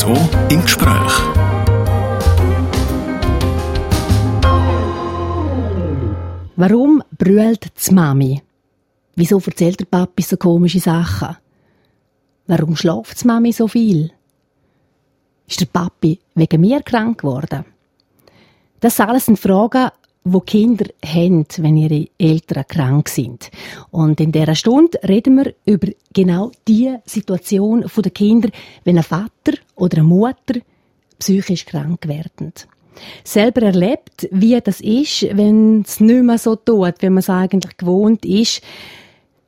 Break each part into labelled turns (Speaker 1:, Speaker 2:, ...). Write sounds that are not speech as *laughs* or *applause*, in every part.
Speaker 1: So im Gespräch.
Speaker 2: Warum brüllt die Mami? Wieso erzählt der Papi so komische Sachen? Warum schläft die Mami so viel? Ist der Papi wegen mir krank geworden? Das alles sind Fragen, wo Kinder haben, wenn ihre Eltern krank sind. Und in dieser Stunde reden wir über genau die Situation der Kinder, wenn ein Vater oder eine Mutter psychisch krank werden. Selber erlebt, wie das ist, wenn es nicht mehr so tut, wie man es eigentlich gewohnt ist.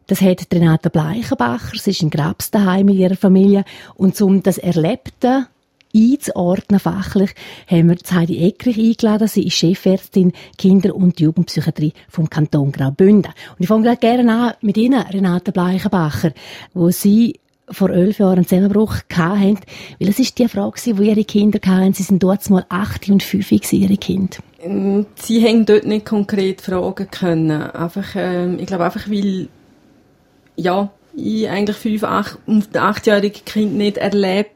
Speaker 2: Das hat Renate Bleichenbacher, sie ist in Grabs daheim mit ihrer Familie. Und um das Erlebte einzuordnen fachlich, haben wir Heidi Eckrich eingeladen. Sie ist Chefärztin Kinder- und Jugendpsychiatrie vom Kanton Graubünden. Und ich fange gerne an mit Ihnen, Renate Bleichenbacher, wo Sie vor elf Jahren einen Zusammenbruch hatten. Weil es ist die Frage, die Ihre Kinder hatten. Sie sind dort mal acht und fünf, Ihre Kinder.
Speaker 3: Ähm, sie haben dort nicht konkret fragen können. Einfach, ähm, ich glaube einfach, weil, ja, ich eigentlich fünf, acht, achtjährige Kind nicht erlebe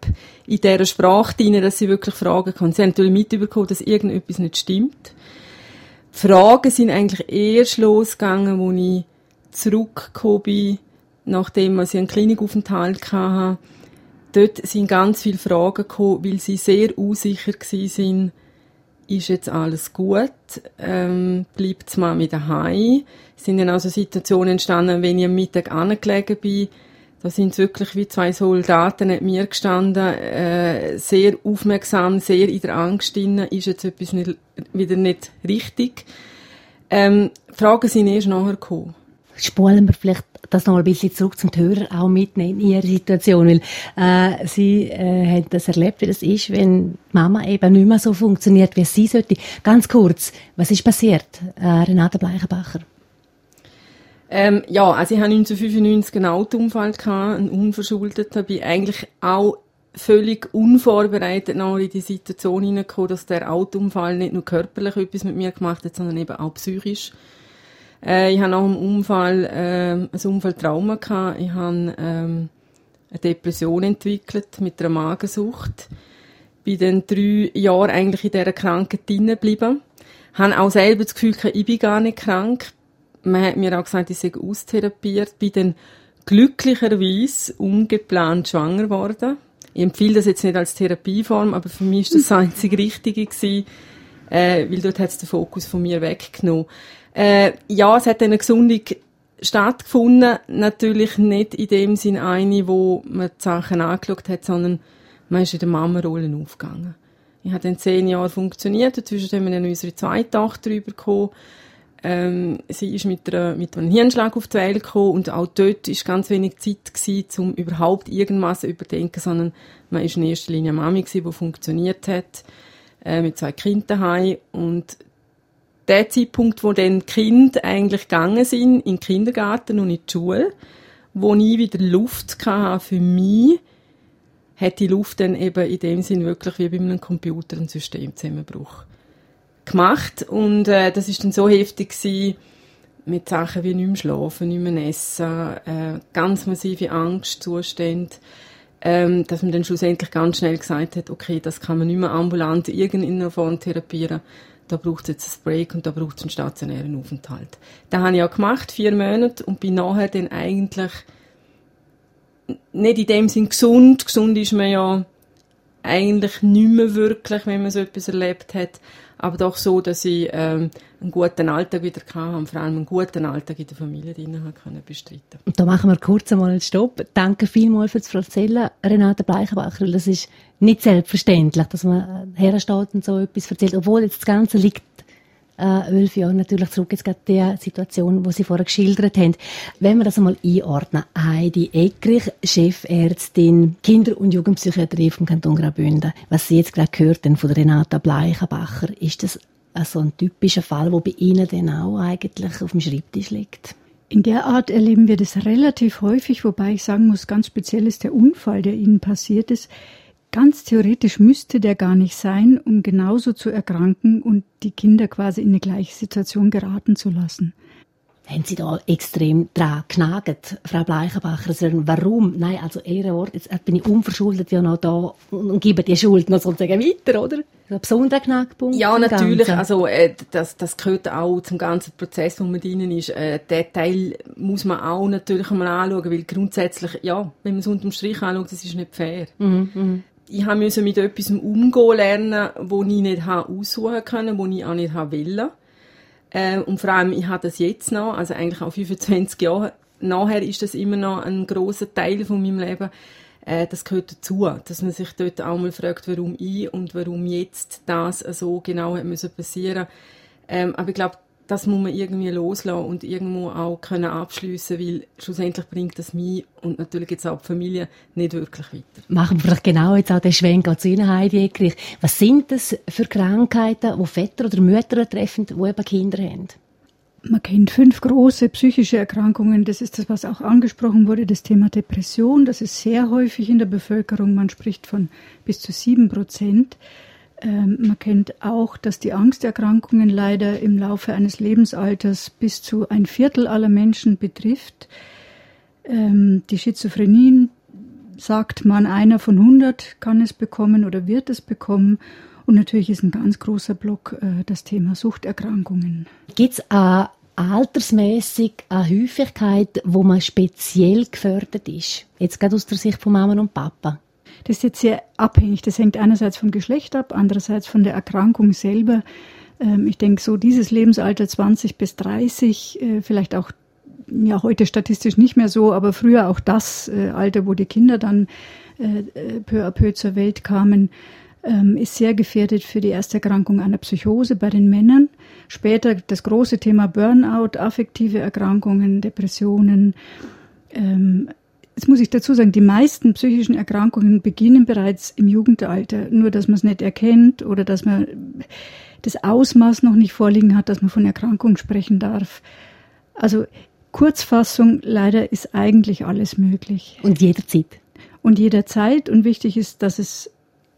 Speaker 3: in dieser Sprache drin, dass sie wirklich fragen können. Sie haben natürlich mitbekommen, dass irgendetwas nicht stimmt. Die Fragen sind eigentlich erst losgegangen, als ich zurückgekommen bin, nachdem ich einen Klinikaufenthalt hatte. Dort sind ganz viele Fragen gekommen, weil sie sehr unsicher waren, ist jetzt alles gut, ähm, bleibt die Mami daheim. Es sind dann also Situationen entstanden, wenn ich am Mittag angelegen bin, da sind wirklich wie zwei Soldaten neben mir gestanden, äh, sehr aufmerksam, sehr in der Angst drin, ist jetzt etwas nicht, wieder nicht richtig. Ähm, Fragen sind erst nachher gekommen.
Speaker 2: Spulen wir vielleicht das noch ein bisschen zurück zum Hörer auch mitnehmen in ihrer Situation, weil äh, sie äh, haben das erlebt, wie das ist, wenn Mama eben nicht mehr so funktioniert, wie sie sollte. Ganz kurz, was ist passiert, äh, Renate Bleichenbacher?
Speaker 3: Ähm, ja, also ich hatte 1995 einen Autounfall, einen unverschuldeten, bin eigentlich auch völlig unvorbereitet noch in die Situation hineingekommen, dass der Autounfall nicht nur körperlich etwas mit mir gemacht hat, sondern eben auch psychisch. Äh, ich hatte nach dem Unfall äh, ein Unfalltrauma. Gehabt. Ich habe ähm, eine Depression entwickelt mit einer Magensucht. Bin dann drei Jahre eigentlich in dieser Krankheit drin geblieben. Habe auch selber das Gefühl, ich bin gar nicht krank. Man hat mir auch gesagt, ich sei austherapiert. Bin dann glücklicherweise ungeplant schwanger geworden. Ich empfehle das jetzt nicht als Therapieform, aber für mich ist das das *laughs* einzige Richtige gewesen, äh, weil dort hat es den Fokus von mir weggenommen. Äh, ja, es hat eine Gesundung stattgefunden. Natürlich nicht in dem Sinn eine, wo man die Sachen angeschaut hat, sondern man ist in der Mama-Rolle aufgegangen. Ich habe dann zehn Jahre funktioniert. Dazwischen haben wir dann unsere zweite Tochter bekommen. Ähm, sie ist mit, einer, mit einem Hirnschlag auf die Welt gekommen und auch dort ist ganz wenig Zeit gewesen, um überhaupt irgendwas zu überdenken, sondern man ist in erster Linie Mami gewesen, die funktioniert hat, äh, mit zwei Kindern und der Zeitpunkt, wo dann Kind eigentlich gegangen sind in den Kindergarten und in die Schule, wo ich wieder Luft hatte für mich, hat die Luft dann eben in dem Sinn wirklich wie bei einem Computer einen Systemzusammenbruch gemacht. Und äh, das ist dann so heftig gewesen, mit Sachen wie nicht mehr schlafen, nicht mehr essen, äh, ganz massive Angstzustände, ähm, dass man dann schlussendlich ganz schnell gesagt hat, okay, das kann man nicht mehr ambulant in irgendeiner Form therapieren, da braucht es jetzt ein Break und da braucht es einen stationären Aufenthalt. Das habe ich auch gemacht, vier Monate, und bin nachher dann eigentlich nicht in dem Sinn gesund. Gesund ist man ja eigentlich nicht mehr wirklich, wenn man so etwas erlebt hat aber doch so, dass ich ähm, einen guten Alltag wieder hatte und vor allem einen guten Alltag in der Familie drinnen können bestreiten.
Speaker 2: Da machen wir kurz einmal einen Stopp. Danke vielmals fürs Erzählen, Renate Bleichenbacher. Das ist nicht selbstverständlich, dass man hersteht und so etwas erzählt, obwohl jetzt das Ganze liegt äh, elf natürlich zurück, jetzt gerade die Situation, die Sie vorher geschildert haben. Wenn wir das einmal einordnen, Heidi Eckrich, Chefärztin Kinder- und Jugendpsychiatrie vom Kanton Graubünden. Was Sie jetzt gerade gehört haben von Renata Bleichenbacher, ist das also ein typischer Fall, der bei Ihnen dann auch eigentlich auf dem Schreibtisch liegt?
Speaker 4: In der Art erleben wir das relativ häufig, wobei ich sagen muss, ganz speziell ist der Unfall, der Ihnen passiert ist. Ganz theoretisch müsste der gar nicht sein, um genauso zu erkranken und die Kinder quasi in eine gleiche Situation geraten zu lassen.
Speaker 2: haben Sie da extrem dran genagt, Frau Bleichenbacher? Also, warum? Nein, also Ehrenwort, jetzt bin ich unverschuldet ja noch da und gebe die Schuld noch sozusagen weiter, oder? Ein besonderer Knackpunkt.
Speaker 3: Ja, natürlich. Also, äh, das, das gehört auch zum ganzen Prozess, wo man drin ist. Äh, der Teil muss man auch natürlich einmal anschauen, weil grundsätzlich, ja, wenn man es unterm Strich anschaut, das ist nicht fair. Mhm, mh. Ich musste mit etwas umgehen lernen, wo ich nicht aussuchen konnte, wo ich auch nicht wollte. Äh, und vor allem, ich habe das jetzt noch, also eigentlich auch 25 Jahre nachher ist das immer noch ein großer Teil von meinem Leben. Äh, das gehört dazu, dass man sich dort auch mal fragt, warum ich und warum jetzt das so genau hat passieren. Ähm, aber ich glaube, das muss man irgendwie loslassen und irgendwo auch können abschliessen, weil schlussendlich bringt das mich und natürlich jetzt auch die Familie nicht wirklich weiter.
Speaker 2: Machen wir vielleicht genau jetzt auch den Schwenk zu Ihnen, Heidi Eckrich. Was sind das für Krankheiten, wo Väter oder Mütter treffen, die eben Kinder haben?
Speaker 4: Man kennt fünf große psychische Erkrankungen. Das ist das, was auch angesprochen wurde, das Thema Depression. Das ist sehr häufig in der Bevölkerung. Man spricht von bis zu sieben Prozent. Ähm, man kennt auch, dass die Angsterkrankungen leider im Laufe eines Lebensalters bis zu ein Viertel aller Menschen betrifft. Ähm, die Schizophrenien sagt man, einer von 100 kann es bekommen oder wird es bekommen. Und natürlich ist ein ganz großer Block äh, das Thema Suchterkrankungen.
Speaker 2: Gibt es auch altersmäßig eine Häufigkeit, wo man speziell gefördert ist? Jetzt gerade aus der Sicht von Mama und Papa.
Speaker 4: Das ist jetzt sehr abhängig. Das hängt einerseits vom Geschlecht ab, andererseits von der Erkrankung selber. Ähm, ich denke, so dieses Lebensalter 20 bis 30, äh, vielleicht auch ja heute statistisch nicht mehr so, aber früher auch das äh, Alter, wo die Kinder dann äh, peu à peu zur Welt kamen, ähm, ist sehr gefährdet für die erste Erkrankung einer Psychose bei den Männern. Später das große Thema Burnout, affektive Erkrankungen, Depressionen, ähm, Jetzt muss ich dazu sagen, die meisten psychischen Erkrankungen beginnen bereits im Jugendalter, nur dass man es nicht erkennt oder dass man das Ausmaß noch nicht vorliegen hat, dass man von Erkrankung sprechen darf. Also Kurzfassung, leider ist eigentlich alles möglich.
Speaker 2: Und jederzeit.
Speaker 4: Und jederzeit. Und wichtig ist, dass es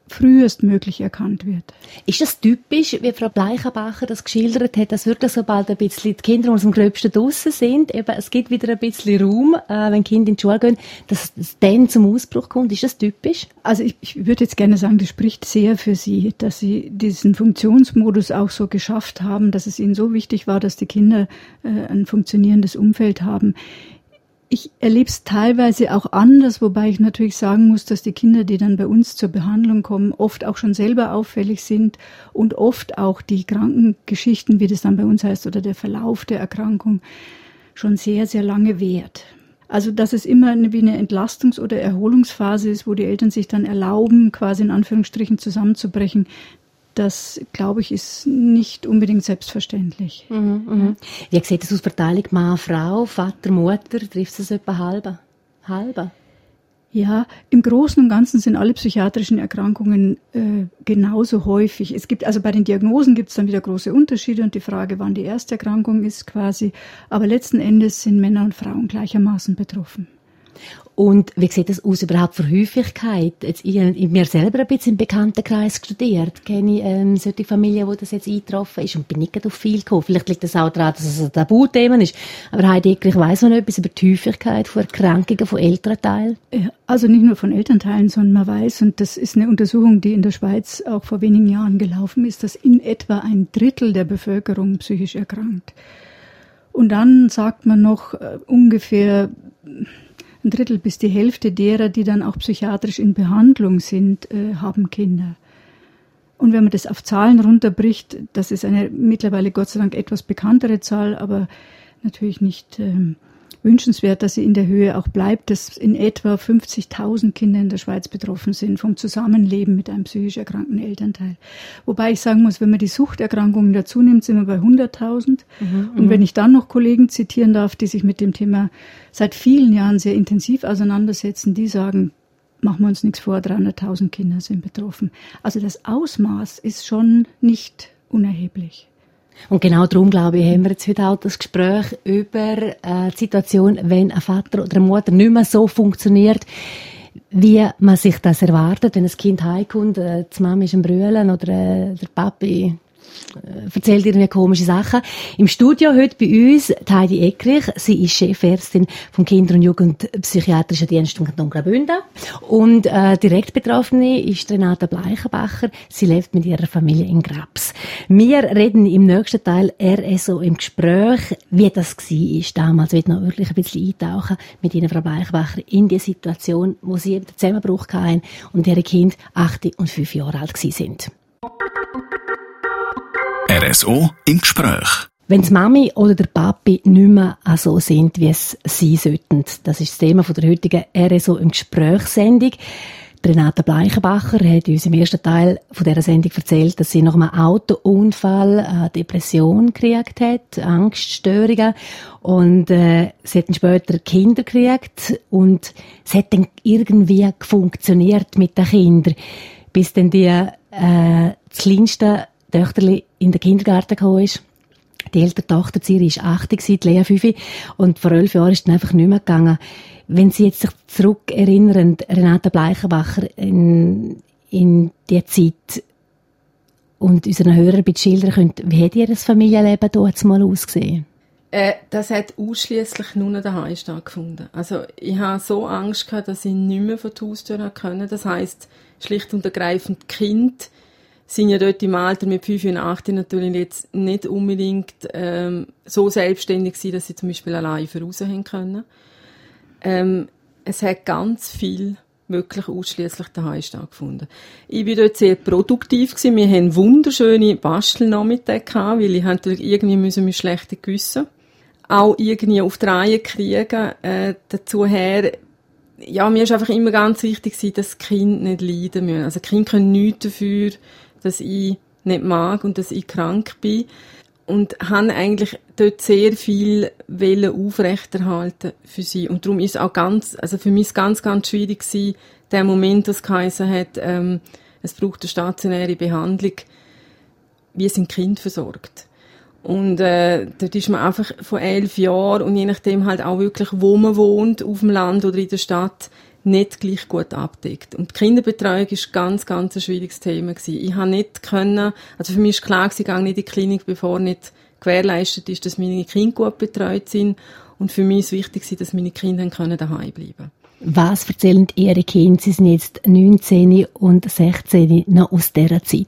Speaker 4: frühestmöglich erkannt wird.
Speaker 2: Ist das typisch, wie Frau Bleichenbacher das geschildert hat, dass wirklich sobald ein bisschen die Kinder aus dem Gröbsten draussen sind, eben, es gibt wieder ein bisschen Raum, äh, wenn Kinder in die Schule gehen, dass es dann zum Ausbruch kommt? Ist das typisch?
Speaker 4: Also ich, ich würde jetzt gerne sagen, das spricht sehr für Sie, dass Sie diesen Funktionsmodus auch so geschafft haben, dass es Ihnen so wichtig war, dass die Kinder äh, ein funktionierendes Umfeld haben. Ich erlebe es teilweise auch anders, wobei ich natürlich sagen muss, dass die Kinder, die dann bei uns zur Behandlung kommen, oft auch schon selber auffällig sind und oft auch die Krankengeschichten, wie das dann bei uns heißt, oder der Verlauf der Erkrankung schon sehr, sehr lange währt. Also, dass es immer wie eine Entlastungs- oder Erholungsphase ist, wo die Eltern sich dann erlauben, quasi in Anführungsstrichen zusammenzubrechen, das, glaube ich, ist nicht unbedingt selbstverständlich. Mhm,
Speaker 2: mh. Wie sieht das aus Verteilung Mann, Frau, Vater, Mutter? Trifft es etwa halber? halber?
Speaker 4: Ja, im Großen und Ganzen sind alle psychiatrischen Erkrankungen äh, genauso häufig. Es gibt also bei den Diagnosen gibt es dann wieder große Unterschiede und die Frage, wann die erste Erkrankung ist, quasi. Aber letzten Endes sind Männer und Frauen gleichermaßen betroffen.
Speaker 2: Und wie sieht das aus überhaupt für Häufigkeit? Jetzt, ich, ich mir selber ein bisschen im Bekanntenkreis studiert, kenne ich ähm, solche Familien, wo das jetzt eingetroffen ist und bin nicht auf viel gekommen. Vielleicht liegt das auch daran, dass es ein Tabuthema ist. Aber Heidi, ich weiss noch etwas über die Häufigkeit von Erkrankungen von Elternteilen?
Speaker 4: Ja, also nicht nur von Elternteilen, sondern man weiß, und das ist eine Untersuchung, die in der Schweiz auch vor wenigen Jahren gelaufen ist, dass in etwa ein Drittel der Bevölkerung psychisch erkrankt. Und dann sagt man noch äh, ungefähr ein Drittel bis die Hälfte derer, die dann auch psychiatrisch in Behandlung sind, äh, haben Kinder. Und wenn man das auf Zahlen runterbricht, das ist eine mittlerweile Gott sei Dank etwas bekanntere Zahl, aber natürlich nicht ähm, wünschenswert, dass sie in der Höhe auch bleibt, dass in etwa 50.000 Kinder in der Schweiz betroffen sind vom Zusammenleben mit einem psychisch erkrankten Elternteil. Wobei ich sagen muss, wenn man die Suchterkrankungen dazu nimmt, sind wir bei 100.000. Mhm, Und wenn ich dann noch Kollegen zitieren darf, die sich mit dem Thema seit vielen Jahren sehr intensiv auseinandersetzen, die sagen, machen wir uns nichts vor, 300.000 Kinder sind betroffen. Also das Ausmaß ist schon nicht unerheblich.
Speaker 2: Und genau darum, glaube ich, haben wir jetzt heute auch das Gespräch über äh, die Situation, wenn ein Vater oder eine Mutter nicht mehr so funktioniert, wie man sich das erwartet, wenn ein Kind heimkommt, äh, die Mama ist am Brüllen oder äh, der Papi erzählt irgendwie komische Sachen. Im Studio heute bei uns Heidi Eckrich. Sie ist Chefärztin vom Kinder- und Jugendpsychiatrischen Dienst im Kanton Graubünden. Und äh, direkt Betroffene ist Renata Bleichenbacher. Sie lebt mit ihrer Familie in Grabs. Wir reden im nächsten Teil RSO im Gespräch, wie das war damals. Ich noch wirklich ein bisschen eintauchen mit Ihnen, Frau Bleichenbacher, in die Situation, wo Sie den Zusammenbruch hatten und ihre Kinder acht und fünf Jahre alt sind.
Speaker 1: RSO im Gespräch.
Speaker 2: Wenn die Mami oder der Papi nicht mehr so sind, wie es sein sollten. Das ist das Thema der heutigen RSO im Gesprächssendung. Renate Bleichenbacher hat uns im ersten Teil von dieser Sendung erzählt, dass sie nach einem Autounfall eine Depression gekriegt hat, Angststörungen und äh, sie hat dann später Kinder gekriegt und es hat dann irgendwie funktioniert mit den Kindern, bis dann die äh, das kleinste Töchterli in den Kindergarten gekommen ist. Die ältere Tochter, sie war 80, die Lea 5, und vor elf Jahren ist es einfach nicht mehr gegangen. Wenn Sie jetzt sich zurück erinnern, Renate Bleichenbacher, in, in die Zeit und unseren Hörern bitte schildern könnt, wie hat Ihr Familienleben dort mal ausgesehen?
Speaker 3: Äh, das hat ausschließlich nur daheim stattgefunden. Also ich habe so Angst gehabt, dass ich nicht mehr von der Haustür können. Das heißt schlicht und ergreifend Kind sind ja dort im Alter mit 5 und 8 natürlich jetzt nicht unbedingt ähm, so selbstständig gewesen, dass sie zum Beispiel allein voraus haben können. Ähm, es hat ganz viel wirklich ausschließlich daheim stattgefunden. Ich bin dort sehr produktiv gewesen. Wir haben wunderschöne Bastelnachmittage gehabt, weil ich natürlich irgendwie müssen mit schlechten Gewissen auch irgendwie auf die Reihe kriegen. Äh, dazu her, ja, mir ist einfach immer ganz wichtig gewesen, dass das Kind nicht leiden müssen. Also die Kinder können nichts dafür, dass ich nicht mag und dass ich krank bin. Und haben eigentlich dort sehr viel Welle aufrechterhalten für sie. Und darum ist auch ganz, also für mich ganz, ganz schwierig gewesen, der Moment, was geheißen hat, ähm, es braucht eine stationäre Behandlung. Wie sind Kinder versorgt? Und äh, dort ist man einfach von elf Jahren und je nachdem halt auch wirklich, wo man wohnt, auf dem Land oder in der Stadt, nicht gleich gut abdeckt. Und die Kinderbetreuung ist ganz, ganz ein schwieriges Thema gewesen. Ich habe nicht können, also für mich ist klar, ich gehe nicht in die Klinik, bevor nicht gewährleistet ist, dass meine Kinder gut betreut sind. Und für mich ist wichtig, dass meine Kinder können daheim bleiben
Speaker 2: Was erzählen Ihre Kinder? Sie sind jetzt 19 und 16 noch aus dieser Zeit.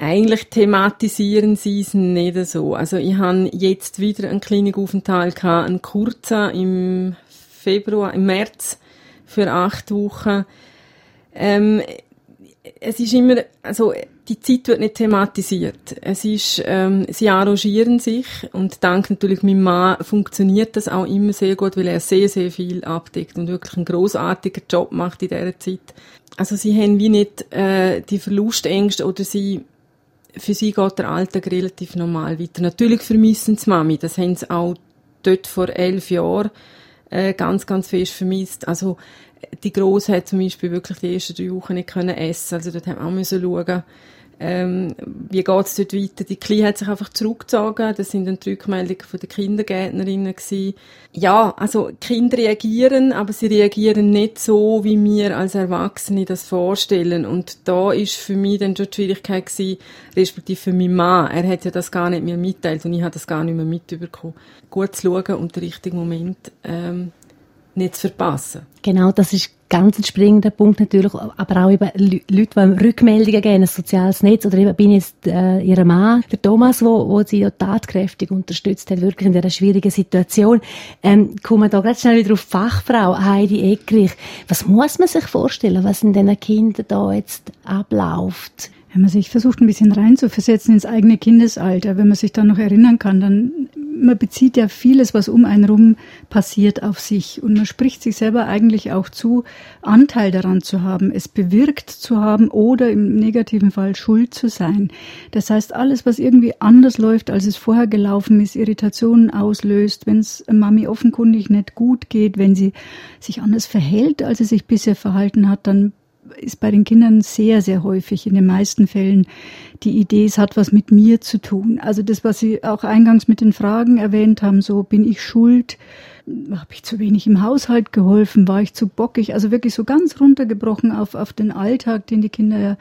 Speaker 3: Eigentlich thematisieren sie es nicht so. Also ich habe jetzt wieder einen Klinikaufenthalt gehabt, einen kurzen im Februar, im März für acht Wochen. Ähm, es ist immer, also die Zeit wird nicht thematisiert. Es ist, ähm, sie arrangieren sich und dank natürlich meinem Mann funktioniert das auch immer sehr gut, weil er sehr, sehr viel abdeckt und wirklich einen großartigen Job macht in dieser Zeit. Also sie haben wie nicht äh, die Verlustängste oder sie für sie geht der Alltag relativ normal weiter. Natürlich vermissen sie Mami, das haben sie auch dort vor elf Jahren äh, ganz, ganz fest vermisst. Also die Grosse hat zum Beispiel wirklich die ersten drei Wochen nicht können essen. Also dort haben wir auch müssen schauen, ähm, wie geht's dort weiter. Die Kleine hat sich einfach zurückgezogen. Das sind dann die Rückmeldungen von den Kindergärtnerinnen gewesen. Ja, also Kinder reagieren, aber sie reagieren nicht so, wie wir als Erwachsene das vorstellen. Und da ist für mich dann schon die Schwierigkeit gewesen, respektive für meinen Mann. Er hat ja das gar nicht mehr mitteilt und ich habe das gar nicht mehr mitbekommen. Gut zu schauen und den richtigen Moment ähm, nicht zu verpassen.
Speaker 2: Genau, das ist ganz ein springender Punkt natürlich, aber auch eben Leute, die Rückmeldungen geben, ein soziales Netz, oder eben bin jetzt äh, ihr Mann, der Thomas, wo, wo sie ja tatkräftig unterstützt hat, wirklich in dieser schwierigen Situation. Ähm, kommen wir da gerade schnell wieder auf Fachfrau Heidi Eckrich. Was muss man sich vorstellen, was in diesen Kindern da jetzt abläuft?
Speaker 4: Wenn man sich versucht, ein bisschen reinzuversetzen ins eigene Kindesalter, wenn man sich da noch erinnern kann, dann man bezieht ja vieles, was um einen rum passiert, auf sich. Und man spricht sich selber eigentlich auch zu, Anteil daran zu haben, es bewirkt zu haben oder im negativen Fall schuld zu sein. Das heißt, alles, was irgendwie anders läuft, als es vorher gelaufen ist, Irritationen auslöst, wenn es Mami offenkundig nicht gut geht, wenn sie sich anders verhält, als sie sich bisher verhalten hat, dann ist bei den Kindern sehr, sehr häufig in den meisten Fällen die Idee, es hat was mit mir zu tun. Also das, was Sie auch eingangs mit den Fragen erwähnt haben, so bin ich schuld, habe ich zu wenig im Haushalt geholfen, war ich zu bockig, also wirklich so ganz runtergebrochen auf, auf den Alltag, den die Kinder ja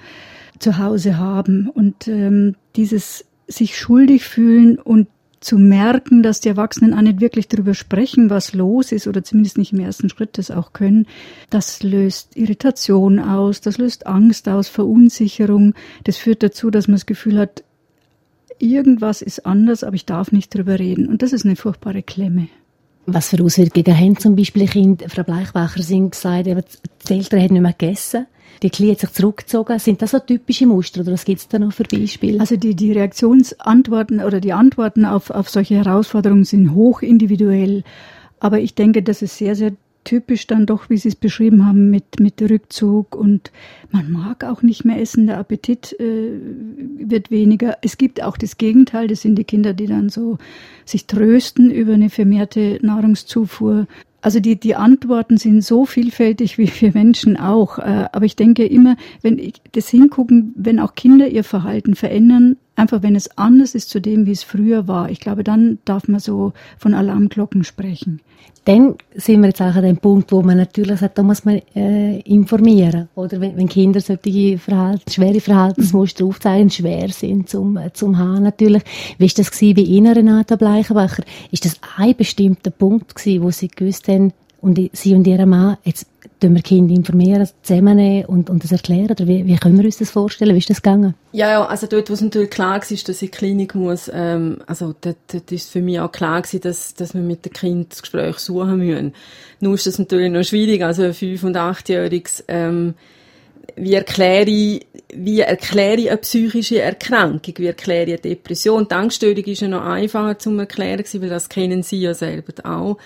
Speaker 4: zu Hause haben. Und ähm, dieses sich schuldig fühlen und zu merken, dass die Erwachsenen auch nicht wirklich darüber sprechen, was los ist oder zumindest nicht im ersten Schritt das auch können, das löst Irritation aus, das löst Angst aus, Verunsicherung. Das führt dazu, dass man das Gefühl hat, irgendwas ist anders, aber ich darf nicht drüber reden. Und das ist eine furchtbare Klemme.
Speaker 2: Was für Auswirkungen haben zum Beispiel Kinder? Frau Bleichwacher, Sie gesagt, die Eltern haben nicht mehr gegessen. Die Kleine hat sich zurückgezogen. Sind das so typische Muster oder was gibt es da noch für Beispiele?
Speaker 4: Also die, die Reaktionsantworten oder die Antworten auf, auf solche Herausforderungen sind hoch individuell. Aber ich denke, dass es sehr, sehr typisch dann doch, wie Sie es beschrieben haben, mit, mit Rückzug und man mag auch nicht mehr essen, der Appetit äh, wird weniger. Es gibt auch das Gegenteil, das sind die Kinder, die dann so sich trösten über eine vermehrte Nahrungszufuhr. Also die, die Antworten sind so vielfältig wie wir Menschen auch. Äh, aber ich denke immer, wenn ich das hingucken, wenn auch Kinder ihr Verhalten verändern, einfach wenn es anders ist zu dem, wie es früher war, ich glaube, dann darf man so von Alarmglocken sprechen.
Speaker 2: Dann sind wir jetzt auch an dem Punkt, wo man natürlich sagt, da muss man äh, informieren. Oder wenn, wenn Kinder solche Verhalten, schwere Verhaltensmuster mhm. aufzeigen, schwer sind zum, äh, zum haben natürlich. Wie war das bei Ihnen, Renata Bleichenbacher? Ist das ein bestimmter Punkt gewesen, wo Sie gewusst haben, und Sie und Ihr Mann, jetzt tun wir Kinder informieren, zusammennehmen und, und das erklären? Oder wie, wie können wir uns das vorstellen? Wie ist das gegangen?
Speaker 3: Ja, ja, also dort, wo es natürlich klar war, dass ich in die Klinik muss, ähm, also dort, dort ist für mich auch klar gewesen, dass, dass wir mit dem Kind das Gespräch suchen müssen. Nur ist das natürlich noch schwierig, also ein 5- und 8-Jähriges, ähm, wie erkläre ich, wie erkläre ich eine psychische Erkrankung? Wie erkläre ich eine Depression? Die Angststörung ist ja noch einfacher zu erklären weil das kennen Sie ja selber auch.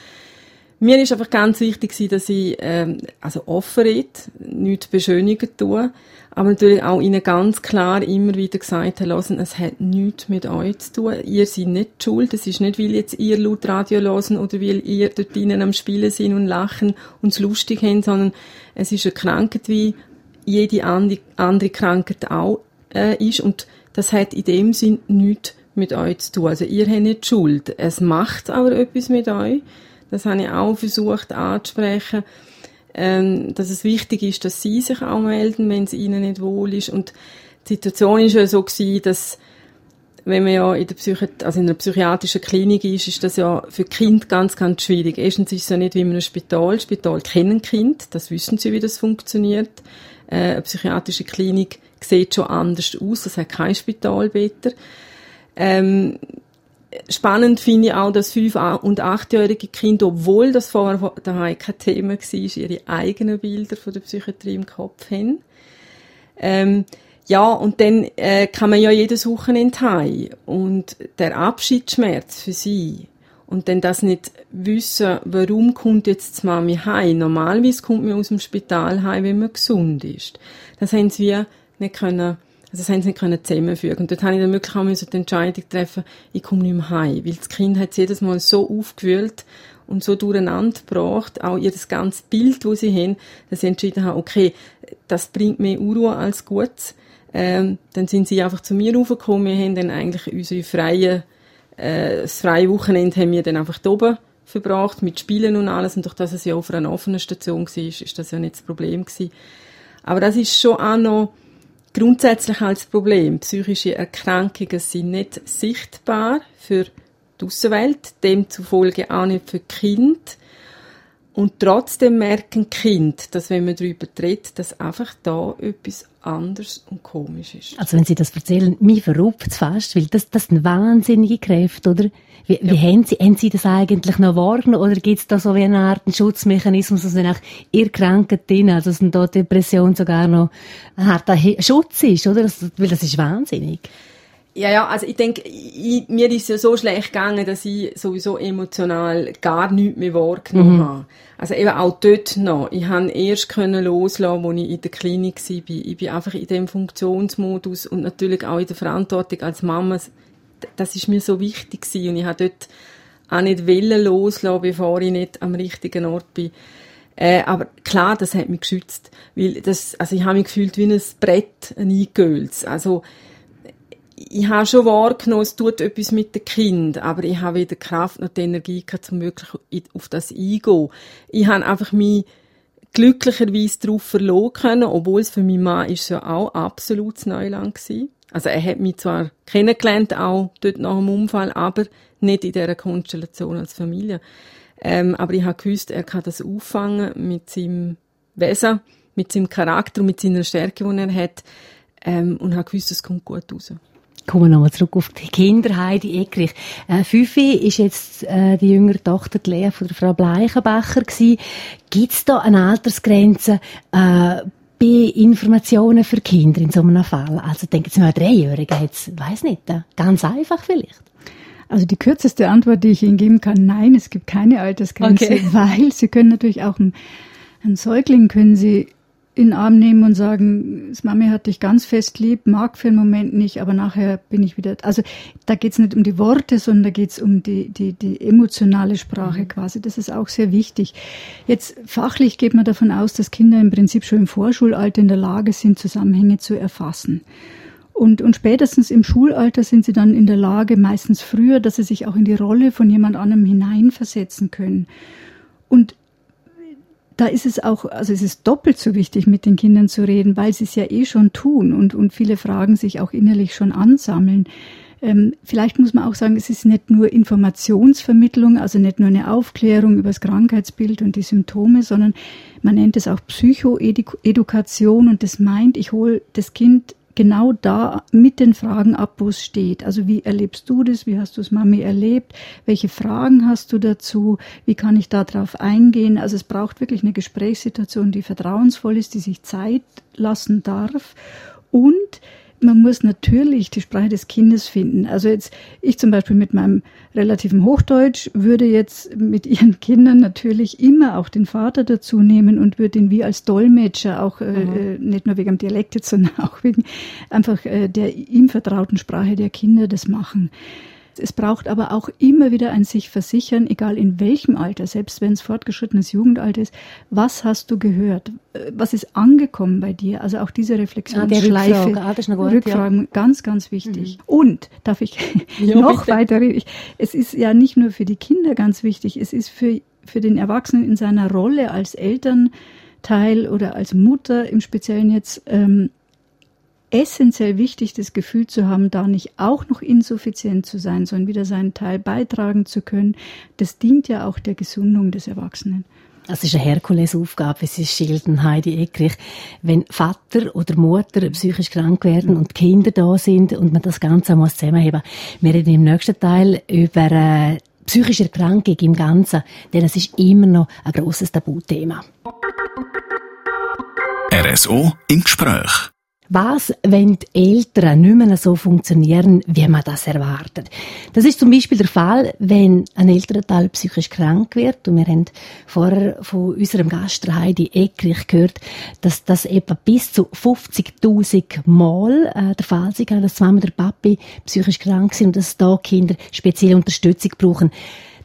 Speaker 3: Mir ist einfach ganz wichtig dass ich ähm, also offen rede, nichts beschönigen tue, aber natürlich auch ihnen ganz klar immer wieder gesagt habe, es hat nichts mit euch zu tun. Ihr seid nicht schuld. Es ist nicht, weil jetzt ihr laut Radio hören oder weil ihr dort drinnen am Spielen sind und lachen und es lustig haben, sondern es ist eine Krankheit, wie jede andere Krankheit auch äh, ist und das hat in dem Sinn nichts mit euch zu tun. Also ihr habt nicht Schuld. Es macht aber etwas mit euch das habe ich auch versucht anzusprechen, ähm, dass es wichtig ist, dass sie sich auch melden, wenn es ihnen nicht wohl ist. Und die Situation ist ja so gewesen, dass wenn man ja in der Psychi also in einer psychiatrischen Klinik ist, ist das ja für Kind ganz, ganz schwierig. Erstens ist es ja nicht wie in einem Spital. Spital kennen Kind, das wissen sie, wie das funktioniert. Äh, eine psychiatrische Klinik sieht schon anders aus, das hat kein Spitalbetter. Ähm, spannend finde ich auch, dass fünf- und achtjährige Kinder, obwohl das vorher daheim kein Thema war, ihre eigenen Bilder von der Psychiatrie im Kopf haben. Ähm, ja, und dann äh, kann man ja jedes Wochenende heim. Und der Abschiedsschmerz für sie und dann das nicht wissen, warum kommt jetzt die Mami heim. Normalerweise kommt man aus dem Spital heim, wenn man gesund ist. Das haben sie nicht können also das haben sie nicht können zusammenfügen. Und dort habe ich dann wirklich auch die Entscheidung treffen, ich komme nicht mehr heim. Weil das Kind hat jedes Mal so aufgewühlt und so durcheinander gebracht, auch ihr das ganze Bild, das sie haben, dass sie entschieden haben, okay, das bringt mehr Unruhe als Gutes. Ähm, dann sind sie einfach zu mir raufgekommen. Wir haben dann eigentlich unsere freie, äh, das freie Wochenende haben wir dann einfach da oben verbracht, mit Spielen und alles. Und durch das es ja auf einer offenen Station war, ist das ja nicht das Problem gewesen. Aber das ist schon auch noch, grundsätzlich als Problem. Psychische Erkrankungen sind nicht sichtbar für die Außenwelt, demzufolge auch nicht für Kind. Und trotzdem merken Kind, dass wenn man darüber redet, dass einfach da etwas anders und komisch ist.
Speaker 2: Also wenn Sie das erzählen, mich verrückt es fast, weil das, das sind wahnsinnige Kräfte, oder? Wie, ja. wie haben, Sie, haben Sie das eigentlich noch wahrgenommen, oder gibt es da so wie eine Art Schutzmechanismus, dass auch ihr Krankheit drin, also dass da Depression sogar noch ein harter Schutz ist, oder? Das, weil das ist wahnsinnig.
Speaker 3: Ja, ja, also ich denke, ich, mir ist es ja so schlecht gegangen, dass ich sowieso emotional gar nichts mehr wahrgenommen mhm. habe. Also eben auch dort noch. Ich habe erst können loslassen, als ich in der Klinik war. Ich bin einfach in dem Funktionsmodus und natürlich auch in der Verantwortung als Mama. Das ist mir so wichtig gewesen. und ich habe dort auch nicht wollen loslassen, bevor ich nicht am richtigen Ort bin. Äh, aber klar, das hat mich geschützt, weil das, also ich habe mich gefühlt wie ein Brett, ein Eingehölz. Also ich habe schon wahrgenommen, es tut etwas mit dem Kind, aber ich habe weder Kraft noch die Energie gehabt, um wirklich auf das eingehen. Ich habe einfach mich glücklicherweise darauf verloren können, obwohl es für meinen Mann ist ja auch absolutes Neuland gewesen. Also er hat mich zwar kennengelernt, auch dort nach dem Unfall, aber nicht in dieser Konstellation als Familie. Ähm, aber ich habe gewusst, er kann das auffangen mit seinem Wesen, mit seinem Charakter und mit seiner Stärke, die er hat. Ähm, und habe gewusst, es kommt gut raus.
Speaker 2: Kommen wir nochmal zurück auf die Kinder, Heidi Eckrich. Äh, Fifi ist jetzt äh, die jüngere Tochter, die Lea von der Frau Bleichenbacher gewesen. Gibt es da eine Altersgrenze äh, bei Informationen für Kinder in so einem Fall? Also denken Sie mal, ein Dreijähriger jetzt, weiß nicht, äh, ganz einfach vielleicht.
Speaker 4: Also die kürzeste Antwort, die ich Ihnen geben kann, nein, es gibt keine Altersgrenze, okay. weil Sie können natürlich auch einen, einen Säugling können Sie in den Arm nehmen und sagen, das Mami hat dich ganz fest lieb, mag für einen Moment nicht, aber nachher bin ich wieder. Also da geht es nicht um die Worte, sondern da geht es um die, die, die emotionale Sprache mhm. quasi. Das ist auch sehr wichtig. Jetzt fachlich geht man davon aus, dass Kinder im Prinzip schon im Vorschulalter in der Lage sind, Zusammenhänge zu erfassen. Und, und spätestens im Schulalter sind sie dann in der Lage, meistens früher, dass sie sich auch in die Rolle von jemand anderem hineinversetzen können. Und da ist es auch, also es ist doppelt so wichtig, mit den Kindern zu reden, weil sie es ja eh schon tun und, und viele Fragen sich auch innerlich schon ansammeln. Ähm, vielleicht muss man auch sagen, es ist nicht nur Informationsvermittlung, also nicht nur eine Aufklärung über das Krankheitsbild und die Symptome, sondern man nennt es auch Psychoedukation und das meint, ich hole das Kind genau da mit den Fragen ab, wo es steht. Also wie erlebst du das? Wie hast du es Mami erlebt? Welche Fragen hast du dazu? Wie kann ich darauf eingehen? Also es braucht wirklich eine Gesprächssituation, die vertrauensvoll ist, die sich Zeit lassen darf und man muss natürlich die Sprache des Kindes finden. Also jetzt, ich zum Beispiel mit meinem relativen Hochdeutsch würde jetzt mit ihren Kindern natürlich immer auch den Vater dazu nehmen und würde ihn wie als Dolmetscher auch äh, mhm. äh, nicht nur wegen dem Dialekt, sondern *laughs* auch wegen einfach äh, der ihm vertrauten Sprache der Kinder das machen. Es braucht aber auch immer wieder ein sich versichern, egal in welchem Alter, selbst wenn es fortgeschrittenes Jugendalter ist, was hast du gehört? Was ist angekommen bei dir? Also auch diese Reflexionsschleife.
Speaker 2: Ah, Rückfrage, ah,
Speaker 4: Rückfragen, ja. ganz, ganz wichtig. Mhm. Und, darf ich *laughs* ja, noch bitte. weiter reden? Es ist ja nicht nur für die Kinder ganz wichtig, es ist für, für den Erwachsenen in seiner Rolle als Elternteil oder als Mutter im Speziellen jetzt, ähm, essentiell wichtig, das Gefühl zu haben, da nicht auch noch insuffizient zu sein, sondern wieder seinen Teil beitragen zu können. Das dient ja auch der Gesundung des Erwachsenen.
Speaker 2: Das ist eine Herkulesaufgabe, wie sie schildern, Heidi Eckrich. Wenn Vater oder Mutter psychisch krank werden und Kinder da sind und man das Ganze muss zusammenheben. Wir reden im nächsten Teil über äh, psychische Erkrankung im Ganzen, denn es ist immer noch ein grosses Tabuthema.
Speaker 1: RSO im Gespräch.
Speaker 2: Was, wenn die Eltern nicht mehr so funktionieren, wie man das erwartet? Das ist zum Beispiel der Fall, wenn ein älterer Teil psychisch krank wird. Und wir haben vorher von unserem Gast Heidi Eckrich gehört, dass das etwa bis zu 50.000 Mal äh, der Fall ist, dass zweimal der Papi psychisch krank sind und dass da Kinder spezielle Unterstützung brauchen.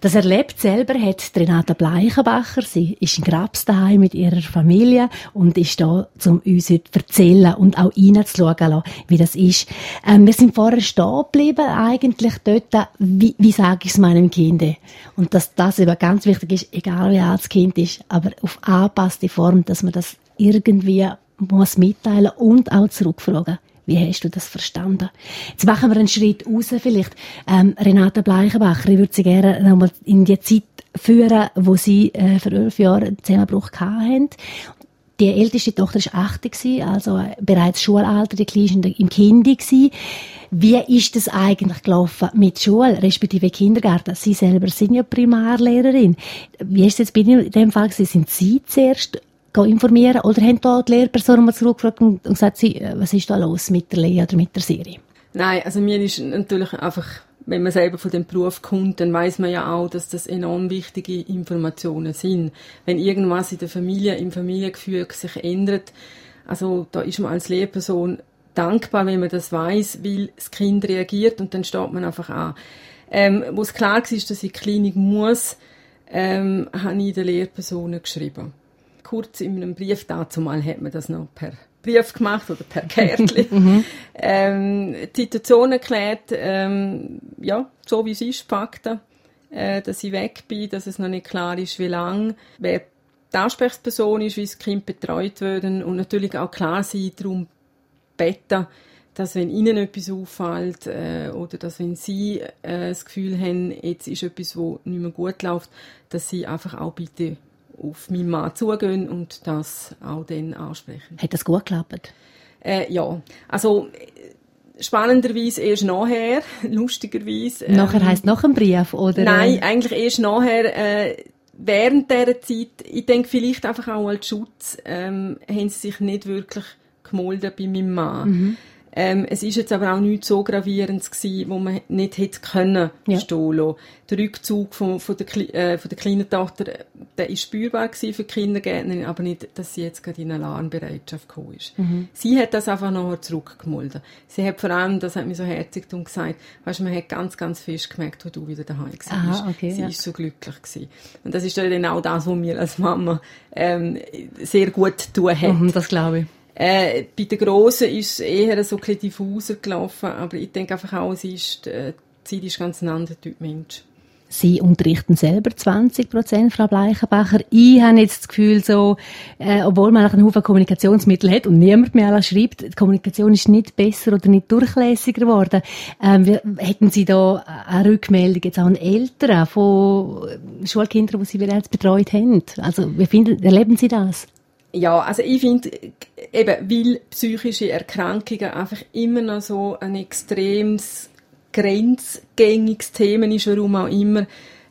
Speaker 2: Das erlebt selber hat Renata Bleichenbacher. Sie ist in Grabs daheim mit ihrer Familie und ist da, um uns heute zu erzählen und auch reinzuschauen, wie das ist. Ähm, wir sind vorher stehen geblieben, eigentlich dort, wie, wie sage ich es meinem Kind? Und dass das eben ganz wichtig ist, egal wie alt das Kind ist, aber auf angepasste Form, dass man das irgendwie muss mitteilen und auch zurückfragen. Wie hast du das verstanden? Jetzt machen wir einen Schritt raus vielleicht. Ähm, Renate Bleichenbacher, ich würde Sie gerne nochmal in die Zeit führen, wo Sie äh, vor elf Jahren einen Zusammenbruch hatten. Die älteste Tochter war 80, also bereits Schulalter, die Kleine im Kind. Wie ist das eigentlich gelaufen mit Schule, respektive Kindergarten? Sie selber sind ja Primarlehrerin. Wie ist es jetzt bei Ihnen in dem Fall? Sind Sie zuerst informieren? Oder haben da die Lehrpersonen mal zurückgefragt und gesagt, äh, was ist da los mit der Lea oder mit der Serie?
Speaker 3: Nein, also mir ist natürlich einfach, wenn man selber von dem Beruf kommt, dann weiß man ja auch, dass das enorm wichtige Informationen sind. Wenn irgendwas in der Familie, im Familiengefüge sich ändert, also da ist man als Lehrperson dankbar, wenn man das weiß, weil das Kind reagiert und dann steht man einfach an. Ähm, wo es klar war, dass ich die Klinik muss, ähm, habe ich den Lehrpersonen geschrieben kurz in einem Brief, dazu mal hat man das noch per Brief gemacht oder per *laughs* Kärtchen, mhm. ähm, die Situation erklärt, ähm, ja, so wie es ist, Fakten, äh, dass ich weg bin, dass es noch nicht klar ist, wie lange, wer die Ansprechperson ist, wie das Kind betreut wird und natürlich auch klar sein, darum beten, dass wenn ihnen etwas auffällt äh, oder dass wenn sie äh, das Gefühl haben, jetzt ist etwas, wo nicht mehr gut läuft, dass sie einfach auch bitte auf meinen Mann zugehen und das auch dann ansprechen.
Speaker 2: Hat das gut geklappt?
Speaker 3: Äh, ja, also spannenderweise erst nachher, *laughs* lustigerweise.
Speaker 2: Ähm, nachher heisst nach dem Brief, oder?
Speaker 3: Nein, eigentlich erst nachher, äh, während dieser Zeit, ich denke vielleicht einfach auch als Schutz, ähm, haben sie sich nicht wirklich gemolden bei meinem Mann. Mhm. Ähm, es ist jetzt aber auch nicht so gravierend gewesen, wo man nicht hätte können ja. stehen lassen. Der Rückzug von, von, der, äh, von der kleinen Tochter, der ist spürbar gewesen für die Kindergärtnerin, aber nicht, dass sie jetzt gerade in Alarmbereitschaft gekommen ist. Mhm. Sie hat das einfach nachher zurückgemolden. Sie hat vor allem, das hat mir so herzig gesagt, weißt, man hat ganz, ganz fest gemerkt, wo du wieder daheim warst. Aha, okay, sie ja. ist so glücklich gewesen. Und das ist dann auch das, was mir als Mama ähm, sehr gut tun hat.
Speaker 2: Mhm, das glaube ich.
Speaker 3: Äh, bei der Grossen ist es eher so ein diffuser gelaufen, aber ich denke einfach auch, sie ist, äh, die Zeit ist ganz ein anderer Typ Mensch.
Speaker 2: Sie unterrichten selber 20 Prozent, Frau Bleichenbacher. Ich habe jetzt das Gefühl, so, äh, obwohl man einen Haufen Kommunikationsmittel hat und niemand mehr alles schreibt, die Kommunikation ist nicht besser oder nicht durchlässiger geworden. Ähm, hätten Sie da eine Rückmeldung jetzt an Eltern von Schulkindern, die Sie bereits betreut haben? Also, wie finden, erleben Sie das?
Speaker 3: Ja, also ich finde, eben, weil psychische Erkrankungen einfach immer noch so ein extremes, grenzgängiges Thema ist, warum auch immer,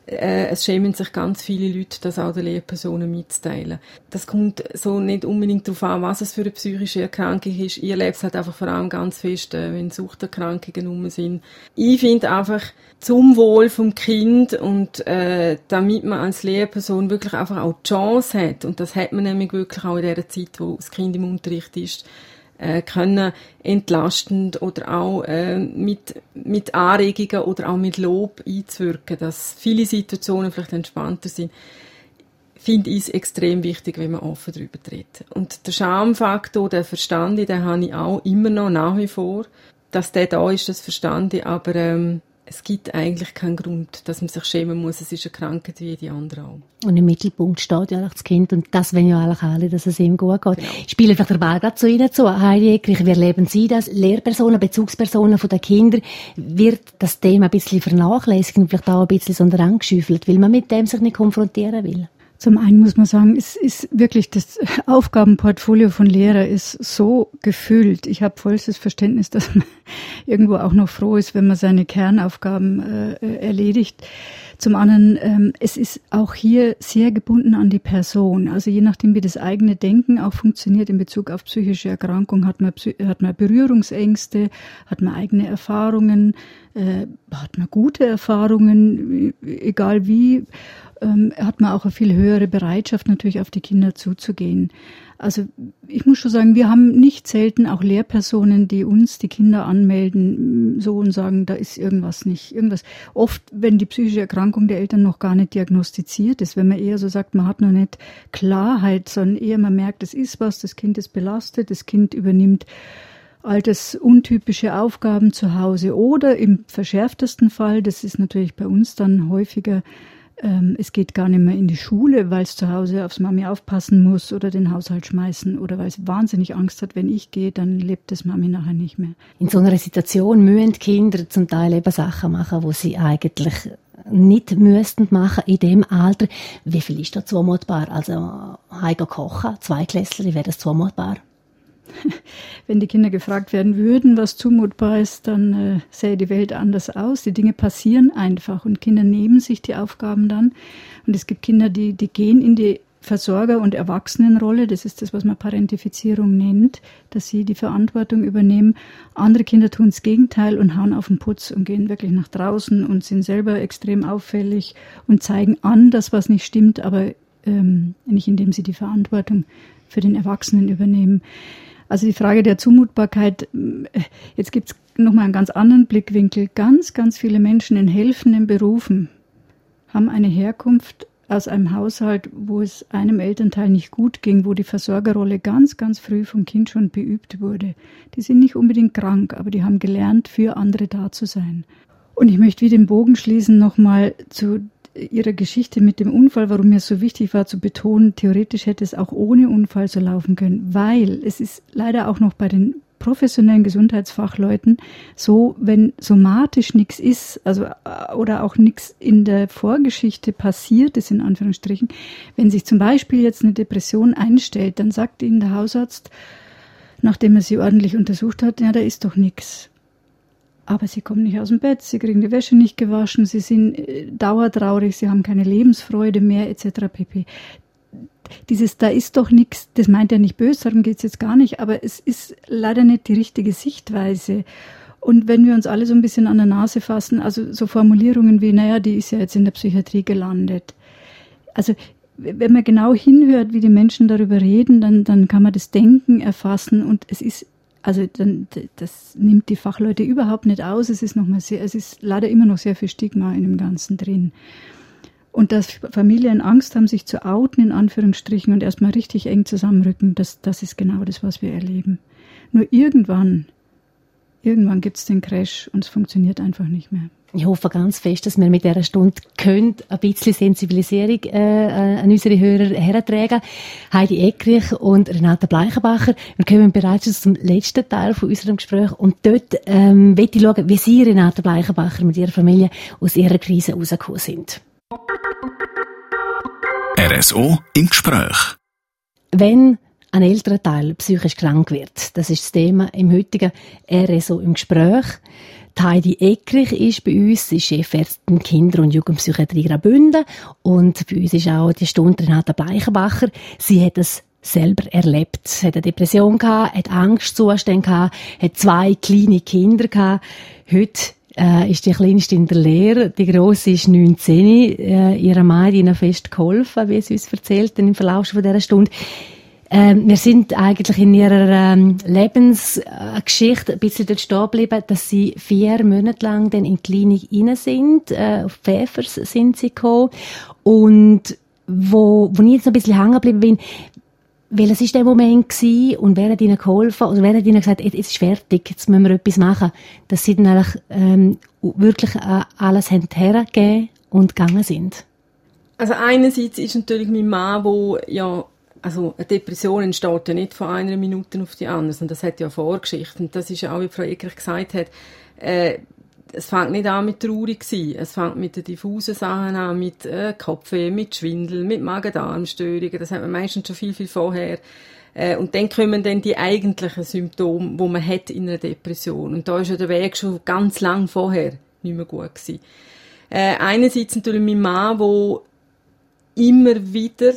Speaker 3: äh, es schämen sich ganz viele Leute, das auch den Lehrpersonen mitzuteilen. Das kommt so nicht unbedingt darauf an, was es für eine psychische Erkrankung ist. Ich erlebe es halt einfach vor allem ganz fest, äh, wenn Suchterkrankungen rum sind. Ich finde einfach, zum Wohl vom Kind und äh, damit man als Lehrperson wirklich einfach auch die Chance hat, und das hat man nämlich wirklich auch in der Zeit, wo das Kind im Unterricht ist, äh, können entlastend oder auch äh, mit, mit Anregungen oder auch mit Lob einzuwirken, dass viele Situationen vielleicht entspannter sind, finde ich es extrem wichtig, wenn man offen darüber redet. Und der Schamfaktor, der Verstand, den habe ich auch immer noch nach wie vor, dass der da ist, das Verstand, aber ähm, es gibt eigentlich keinen Grund, dass man sich schämen muss. Es ist eine Krankheit wie die andere auch.
Speaker 2: Und im Mittelpunkt steht ja das Kind und das wollen ja eigentlich alle, dass es ihm gut geht. Genau. Spielen vielleicht der Ball gerade zu Ihnen zu, Heidi Eckrich. Wie erleben Sie das? Lehrpersonen, Bezugspersonen von den Kindern, wird das Thema ein bisschen vernachlässigt und vielleicht auch ein bisschen so angeschüffelt, weil man mit dem sich nicht konfrontieren will?
Speaker 4: Zum einen muss man sagen, es ist wirklich das Aufgabenportfolio von Lehrer ist so gefüllt. Ich habe vollstes Verständnis, *laughs* dass man irgendwo auch noch froh ist, wenn man seine Kernaufgaben äh, erledigt. Zum anderen, ähm, es ist auch hier sehr gebunden an die Person. Also je nachdem, wie das eigene Denken auch funktioniert in Bezug auf psychische Erkrankung, hat man, hat man Berührungsängste, hat man eigene Erfahrungen, äh, hat man gute Erfahrungen, egal wie ähm, hat man auch eine viel höhere Bereitschaft, natürlich auf die Kinder zuzugehen. Also ich muss schon sagen, wir haben nicht selten auch Lehrpersonen, die uns die Kinder anmelden, so und sagen, da ist irgendwas nicht, irgendwas. Oft, wenn die psychische Erkrankung der Eltern noch gar nicht diagnostiziert ist, wenn man eher so sagt, man hat noch nicht Klarheit, sondern eher man merkt, es ist was, das Kind ist belastet, das Kind übernimmt altersuntypische Aufgaben zu Hause oder im verschärftesten Fall, das ist natürlich bei uns dann häufiger, ähm, es geht gar nicht mehr in die Schule, weil es zu Hause aufs Mami aufpassen muss oder den Haushalt schmeißen oder weil es wahnsinnig Angst hat, wenn ich gehe, dann lebt das Mami nachher nicht mehr.
Speaker 2: In so einer Situation müssen Kinder zum Teil eben Sachen machen, wo sie eigentlich nicht müssten machen in dem Alter. Wie viel ist da zumutbar? Also, heiko kochen, zwei Klässler, wäre das zumutbar? *laughs*
Speaker 4: wenn die Kinder gefragt werden würden, was zumutbar ist, dann äh, sähe die Welt anders aus. Die Dinge passieren einfach und Kinder nehmen sich die Aufgaben dann. Und es gibt Kinder, die, die gehen in die Versorger- und Erwachsenenrolle. Das ist das, was man Parentifizierung nennt, dass sie die Verantwortung übernehmen. Andere Kinder tun das Gegenteil und hauen auf den Putz und gehen wirklich nach draußen und sind selber extrem auffällig und zeigen an, dass was nicht stimmt, aber ähm, nicht indem sie die Verantwortung für den Erwachsenen übernehmen. Also die Frage der Zumutbarkeit, äh, jetzt gibt es nochmal einen ganz anderen Blickwinkel. Ganz, ganz viele Menschen in helfenden Berufen haben eine Herkunft aus einem Haushalt, wo es einem Elternteil nicht gut ging, wo die Versorgerrolle ganz, ganz früh vom Kind schon beübt wurde. Die sind nicht unbedingt krank, aber die haben gelernt, für andere da zu sein. Und ich möchte wie den Bogen schließen nochmal zu Ihrer Geschichte mit dem Unfall, warum mir so wichtig war zu betonen, theoretisch hätte es auch ohne Unfall so laufen können, weil es ist leider auch noch bei den professionellen Gesundheitsfachleuten so, wenn somatisch nichts ist, also äh, oder auch nichts in der Vorgeschichte passiert ist, in Anführungsstrichen, wenn sich zum Beispiel jetzt eine Depression einstellt, dann sagt Ihnen der Hausarzt, nachdem er sie ordentlich untersucht hat, ja, da ist doch nichts. Aber sie kommen nicht aus dem Bett, sie kriegen die Wäsche nicht gewaschen, sie sind äh, dauertraurig, sie haben keine Lebensfreude mehr, etc. pp dieses da ist doch nichts, das meint er nicht böse, darum geht es jetzt gar nicht, aber es ist leider nicht die richtige Sichtweise. Und wenn wir uns alle so ein bisschen an der Nase fassen, also so Formulierungen wie, naja, die ist ja jetzt in der Psychiatrie gelandet. Also wenn man genau hinhört, wie die Menschen darüber reden, dann, dann kann man das Denken erfassen und es ist, also dann, das nimmt die Fachleute überhaupt nicht aus. Es ist noch mal sehr, es ist leider immer noch sehr viel Stigma in dem Ganzen drin. Und dass Familien Angst haben, sich zu outen, in Anführungsstrichen, und erstmal richtig eng zusammenrücken, das, das ist genau das, was wir erleben. Nur irgendwann, irgendwann gibt es den Crash und es funktioniert einfach nicht mehr.
Speaker 2: Ich hoffe ganz fest, dass wir mit dieser Stunde können, ein bisschen Sensibilisierung äh, äh an unsere Hörer hertragen. Heidi Eckrich und Renate Bleichenbacher. Wir kommen bereits zum letzten Teil von unserem Gespräch und dort ähm, möchte ich schauen, wie Sie, Renate Bleichenbacher, mit Ihrer Familie aus Ihrer Krise rausgekommen sind.
Speaker 1: RSO im Gespräch.
Speaker 2: Wenn ein älterer Teil psychisch krank wird, das ist das Thema im heutigen RSO im Gespräch. Die Heidi Eckrich ist bei uns, sie ist Chefärztin Kinder- und Jugendpsychiatrie Graubünden und bei uns ist auch die Stunde Renate Bleichenbacher. Sie hat es selber erlebt. Sie hat eine Depression gehabt, hat Angstzustände gehabt, hat zwei kleine Kinder gehabt. Heute äh, ist die Kleinste in der Lehre, die Grosse ist 19. Äh, ihrer Mann hat ihnen fest geholfen, wie sie uns erzählt im Verlauf dieser Stunde. Ähm, wir sind eigentlich in ihrer ähm, Lebensgeschichte ein bisschen dort stehen geblieben, dass sie vier Monate lang dann in die Klinik rein sind. Äh, auf Pfeffers sind sie gekommen. Und wo, wo ich jetzt noch ein bisschen hängen geblieben bin, welches war der Moment gewesen und wer hat ihnen geholfen oder wer hat ihnen gesagt, jetzt ist fertig, jetzt müssen wir etwas machen, dass sie dann eigentlich ähm, wirklich äh, alles hergegeben und gegangen sind?
Speaker 3: Also einerseits ist natürlich mein Mann, wo ja also eine Depression entsteht ja nicht von einer Minute auf die andere, sondern das hat ja Vorgeschichte und das ist ja auch, wie Frau Egerich gesagt hat, äh, es fängt nicht an mit traurig sein. Es fängt mit den diffusen Sachen an, mit äh, Kopfweh, mit Schwindel, mit Magen-Darm-Störungen. Das hat man meistens schon viel, viel vorher. Äh, und dann kommen dann die eigentlichen Symptome, wo man hat in einer Depression. Und da ist ja der Weg schon ganz lang vorher nicht mehr gut gewesen. Äh, einerseits natürlich mein Mann, der immer wieder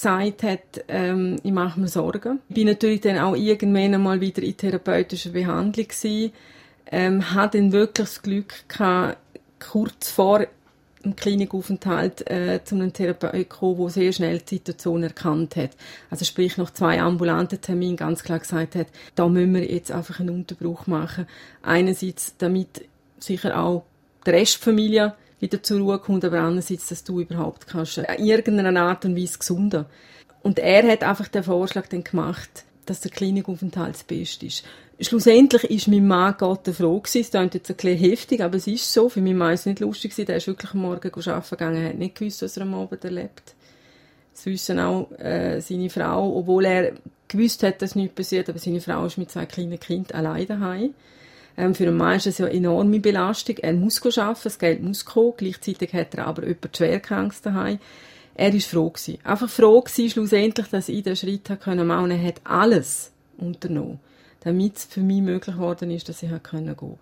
Speaker 3: gesagt hat, ähm, ich mache mir Sorgen. Ich bin natürlich dann auch irgendwann einmal wieder in therapeutischer Behandlung gewesen ähm, hat dann wirklich das Glück gehabt, kurz vor dem Klinikaufenthalt äh, zu einem Therapeuten gekommen, der sehr schnell die Situation erkannt hat. Also sprich nach zwei ambulanten Terminen ganz klar gesagt hat, da müssen wir jetzt einfach einen Unterbruch machen. Einerseits, damit sicher auch die Restfamilie wieder zur Ruhe kommt, aber andererseits, dass du überhaupt kannst äh, in irgendeiner Art und Weise gesunden. Und er hat einfach den Vorschlag dann gemacht, dass der Klinikaufenthalt das Beste ist. Schlussendlich ist mein Mann Gott froh gewesen. Es klingt jetzt ein bisschen heftig, aber es ist so. Für meinen Mann war es nicht lustig gewesen. Der ist wirklich am Morgen arbeiten gegangen. Hat nicht gewusst, was er am Abend erlebt. Das wissen auch äh, seine Frau, obwohl er gewusst hat, dass nichts passiert, aber seine Frau ist mit zwei kleinen Kindern allein daheim. Ähm, für einen Mann ist das ja eine enorme Belastung. Er muss arbeiten, das Geld muss kommen. Gleichzeitig hat er aber jemanden schwerkrank daheim. Er ist froh gewesen. Einfach froh gewesen, schlussendlich, dass ich den Schritt machen konnte. Und er hat alles unternommen damit es für mich möglich geworden ist, dass ich gehen konnte.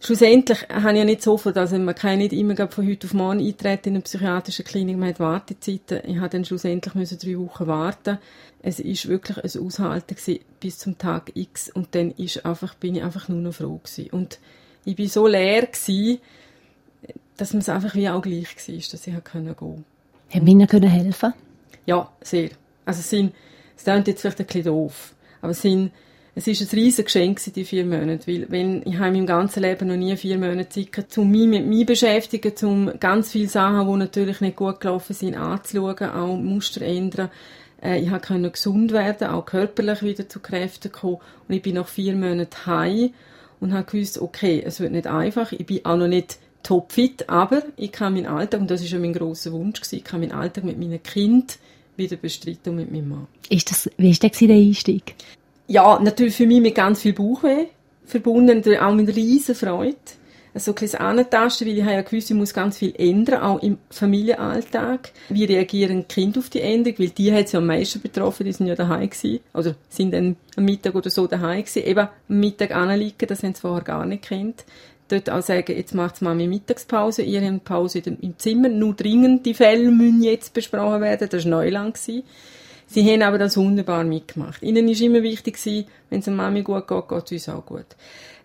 Speaker 3: Schlussendlich habe ich ja nicht sofort, also man kann nicht immer von heute auf morgen eintreten in eine psychiatrische Klinik, man hat Wartezeiten. Ich habe dann schlussendlich müssen drei Wochen warten. Es ist wirklich ein Aushalten bis zum Tag X und dann ist einfach, bin ich einfach nur noch froh gewesen. Und ich bin so leer gewesen, dass man es einfach wie auch gleich war, dass ich gehen konnte.
Speaker 2: Haben wir Ihnen helfen
Speaker 3: Ja, sehr. Also es sind, es klingt jetzt vielleicht ein bisschen doof, aber es sind es ist ein riesiges Geschenk die vier Monate, weil wenn, ich habe in meinem ganzen Leben noch nie vier Monate Zeit gehabt, um mich mit mir beschäftigen, um ganz viele Sachen, die natürlich nicht gut gelaufen sind, anzuschauen, auch Muster ändern. Äh, ich konnte gesund werden, auch körperlich wieder zu Kräften kommen und ich bin nach vier Monaten heim und habe gewusst, okay, es wird nicht einfach, ich bin auch noch nicht topfit, aber ich kann meinen Alltag, und das ist ja mein grosser Wunsch gewesen, ich kann meinen Alltag mit meinen Kind wieder bestreiten und mit meinem Mann.
Speaker 2: Ist das, wie war der Einstieg?
Speaker 3: Ja, natürlich für mich mit ganz viel Bauchweh verbunden, auch mit riesen Freude. So ein bisschen antasten, weil ich habe ja gewusst, ich muss ganz viel ändern, auch im Familienalltag. Wie reagieren die Kinder auf die Änderung? Weil die hat es ja am meisten betroffen, die sind ja daheim gewesen. Oder sind dann am Mittag oder so daheim gewesen. Eben am Mittag anliegen, das haben sie vorher gar nicht kennt. Dort auch sagen, jetzt macht Mami Mittagspause, ihr habt Pause im Zimmer, nur dringend die Fälle müssen jetzt besprochen werden, das war Neuland. Gewesen. Sie haben aber das wunderbar mitgemacht. Ihnen ist immer wichtig gewesen, wenn es der Mami gut geht, geht es uns auch gut.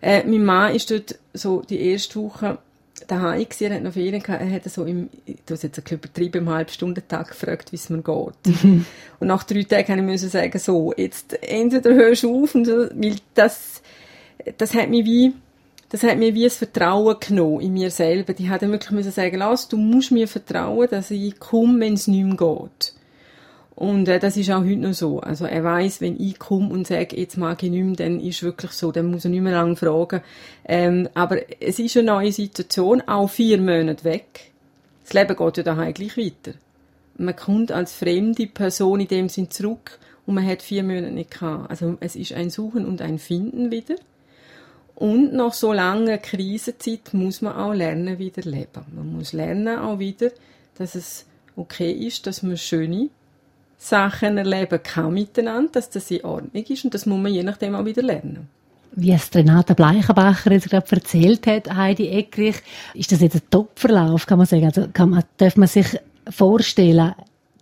Speaker 3: Äh, mein Mann ist dort so die erste Woche daheim gewesen, er hat noch Ferien gehabt, er hat so im, du hast jetzt ein übertrieben, im Halbstundentag gefragt, wie es mir geht. *laughs* und nach drei Tagen musste ich sagen, so, jetzt entweder hörst du auf, und so, weil das, das hat mich wie, das hat mir wie ein Vertrauen genommen in mir selber. Die hat dann wirklich müssen sagen, lass, du musst mir vertrauen, dass ich komme, wenn es nicht mehr geht. Und äh, das ist auch heute noch so. Also er weiß, wenn ich komme und sage, jetzt mag ich nicht mehr, dann ist wirklich so, dann muss er nicht mehr lange fragen. Ähm, aber es ist eine neue Situation, auch vier Monate weg. Das Leben geht ja daheim gleich weiter. Man kommt als fremde Person in dem Sinn zurück und man hat vier Monate nicht gehabt. Also es ist ein Suchen und ein Finden wieder. Und nach so langer Krisenzeit muss man auch lernen, wieder leben. Man muss lernen auch wieder, dass es okay ist, dass man schöne Sachen erleben kann miteinander, dass das in Ordnung ist und das muss man je nachdem auch wieder lernen.
Speaker 2: Wie es Renate Bleichenbacher jetzt gerade erzählt hat, Heidi Eckrich, ist das jetzt ein Top-Verlauf, kann man sagen? Also kann man, darf man sich vorstellen,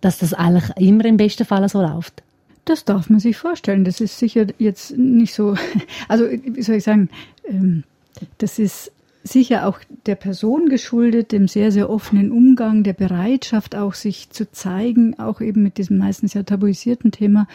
Speaker 2: dass das eigentlich immer im besten Fall so läuft?
Speaker 4: Das darf man sich vorstellen. Das ist sicher jetzt nicht so, *laughs* also wie soll ich sagen, ähm, das ist sicher auch der Person geschuldet, dem sehr, sehr offenen Umgang, der Bereitschaft auch sich zu zeigen, auch eben mit diesem meistens ja tabuisierten Thema.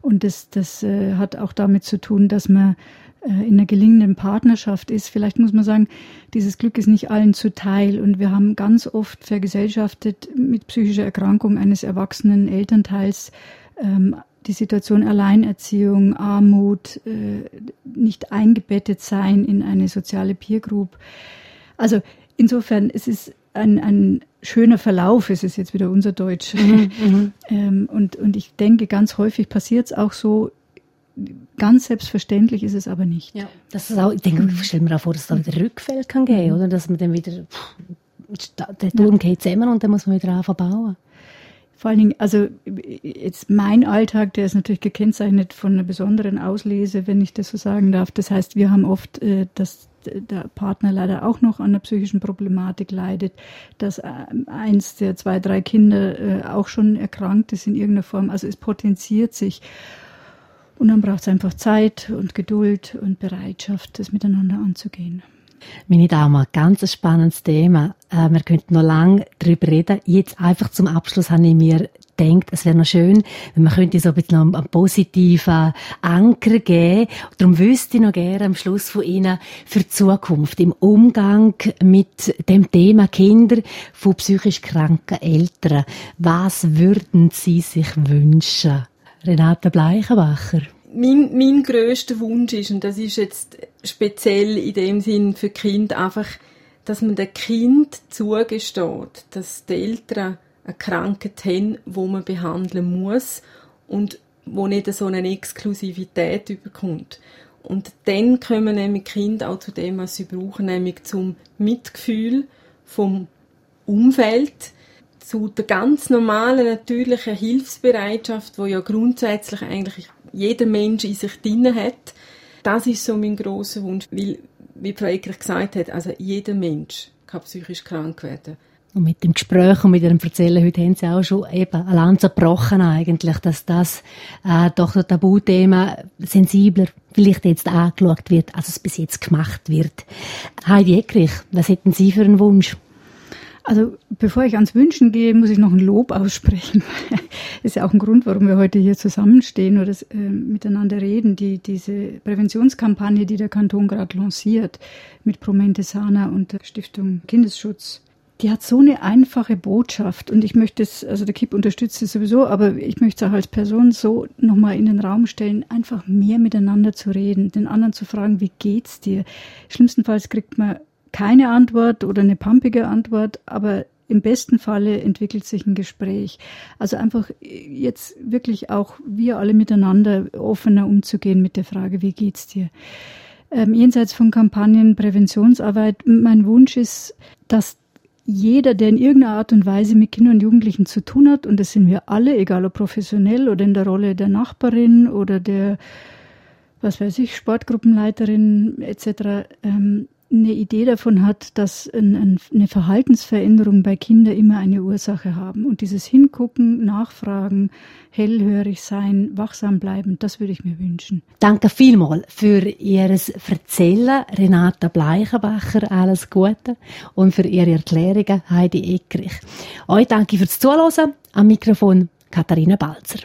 Speaker 4: Und das, das äh, hat auch damit zu tun, dass man äh, in einer gelingenden Partnerschaft ist. Vielleicht muss man sagen, dieses Glück ist nicht allen zuteil. Und wir haben ganz oft vergesellschaftet mit psychischer Erkrankung eines erwachsenen Elternteils ähm, die Situation Alleinerziehung, Armut, äh, nicht eingebettet sein in eine soziale Peer Group. Also insofern es ist ein, ein schöner Verlauf, es ist jetzt wieder unser Deutsch. Mhm, mhm. *laughs* ähm, und, und ich denke, ganz häufig passiert es auch so, ganz selbstverständlich ist es aber nicht.
Speaker 2: Ja, das ist auch, ich denke, ich stelle mir auch vor, dass es da wieder Rückfälle kann geben, oder? Dass man dann wieder, der Turm ja. geht zusammen und dann muss man wieder anfangen bauen.
Speaker 4: Vor allen Dingen, also jetzt mein Alltag, der ist natürlich gekennzeichnet von einer besonderen Auslese, wenn ich das so sagen darf. Das heißt, wir haben oft, äh, dass der Partner leider auch noch an einer psychischen Problematik leidet, dass äh, eins der zwei, drei Kinder äh, auch schon erkrankt ist in irgendeiner Form. Also es potenziert sich. Und dann braucht es einfach Zeit und Geduld und Bereitschaft, das miteinander anzugehen.
Speaker 2: Meine Damen, ganz spannendes Thema. Äh, wir könnten noch lange darüber reden. Jetzt einfach zum Abschluss habe ich mir gedacht, es wäre noch schön, wenn man könnte so ein bisschen einen, einen positiven Anker geben. Darum wüsste ich noch gerne am Schluss von Ihnen für die Zukunft im Umgang mit dem Thema Kinder von psychisch kranken Eltern. Was würden Sie sich wünschen? Renate Bleichenbacher
Speaker 3: mein, mein grösster Wunsch ist, und das ist jetzt speziell in dem Sinn für Kind einfach, dass man dem Kind zugesteht, dass die Eltern eine Krankheit haben, wo man behandeln muss und wo nicht so eine Exklusivität überkommt. Und dann kommen nämlich Kinder auch zu dem, was sie brauchen, nämlich zum Mitgefühl vom Umfeld, zu der ganz normalen, natürlichen Hilfsbereitschaft, wo ja grundsätzlich eigentlich jeder Mensch in sich drin hat. Das ist so mein großer Wunsch, weil, wie Frau Ecker gesagt hat, also jeder Mensch kann psychisch krank werden.
Speaker 2: Und mit dem Gespräch und mit dem Erzählen heute haben Sie auch schon eben eine Lanze gebrochen eigentlich, dass das äh, doch das Tabuthema sensibler vielleicht jetzt angeschaut wird, als es bis jetzt gemacht wird. Heidi Eckrich, was hätten Sie für einen Wunsch?
Speaker 4: Also bevor ich ans Wünschen gehe, muss ich noch ein Lob aussprechen. das *laughs* ist ja auch ein Grund, warum wir heute hier zusammenstehen oder äh, miteinander reden. Die, diese Präventionskampagne, die der Kanton gerade lanciert mit Promente Sana und der Stiftung Kindesschutz, die hat so eine einfache Botschaft und ich möchte es, also der KIP unterstützt es sowieso, aber ich möchte es auch als Person so nochmal in den Raum stellen, einfach mehr miteinander zu reden, den anderen zu fragen, wie geht's dir? Schlimmstenfalls kriegt man keine Antwort oder eine pumpige Antwort, aber im besten Falle entwickelt sich ein Gespräch. Also einfach jetzt wirklich auch wir alle miteinander offener umzugehen mit der Frage, wie geht's dir? Ähm, jenseits von Kampagnen, Präventionsarbeit, mein Wunsch ist, dass jeder, der in irgendeiner Art und Weise mit Kindern und Jugendlichen zu tun hat, und das sind wir alle, egal ob professionell oder in der Rolle der Nachbarin oder der, was weiß ich, Sportgruppenleiterin etc., ähm, eine Idee davon hat, dass eine Verhaltensveränderung bei Kindern immer eine Ursache haben. Und dieses Hingucken, Nachfragen, hellhörig sein, wachsam bleiben, das würde ich mir wünschen.
Speaker 2: Danke vielmals für Ihres Erzählen, Renata Bleichenbacher, alles Gute und für Ihre Erklärungen, Heidi Eckrich. Euch danke fürs Zuhören. Am Mikrofon Katharina Balzer.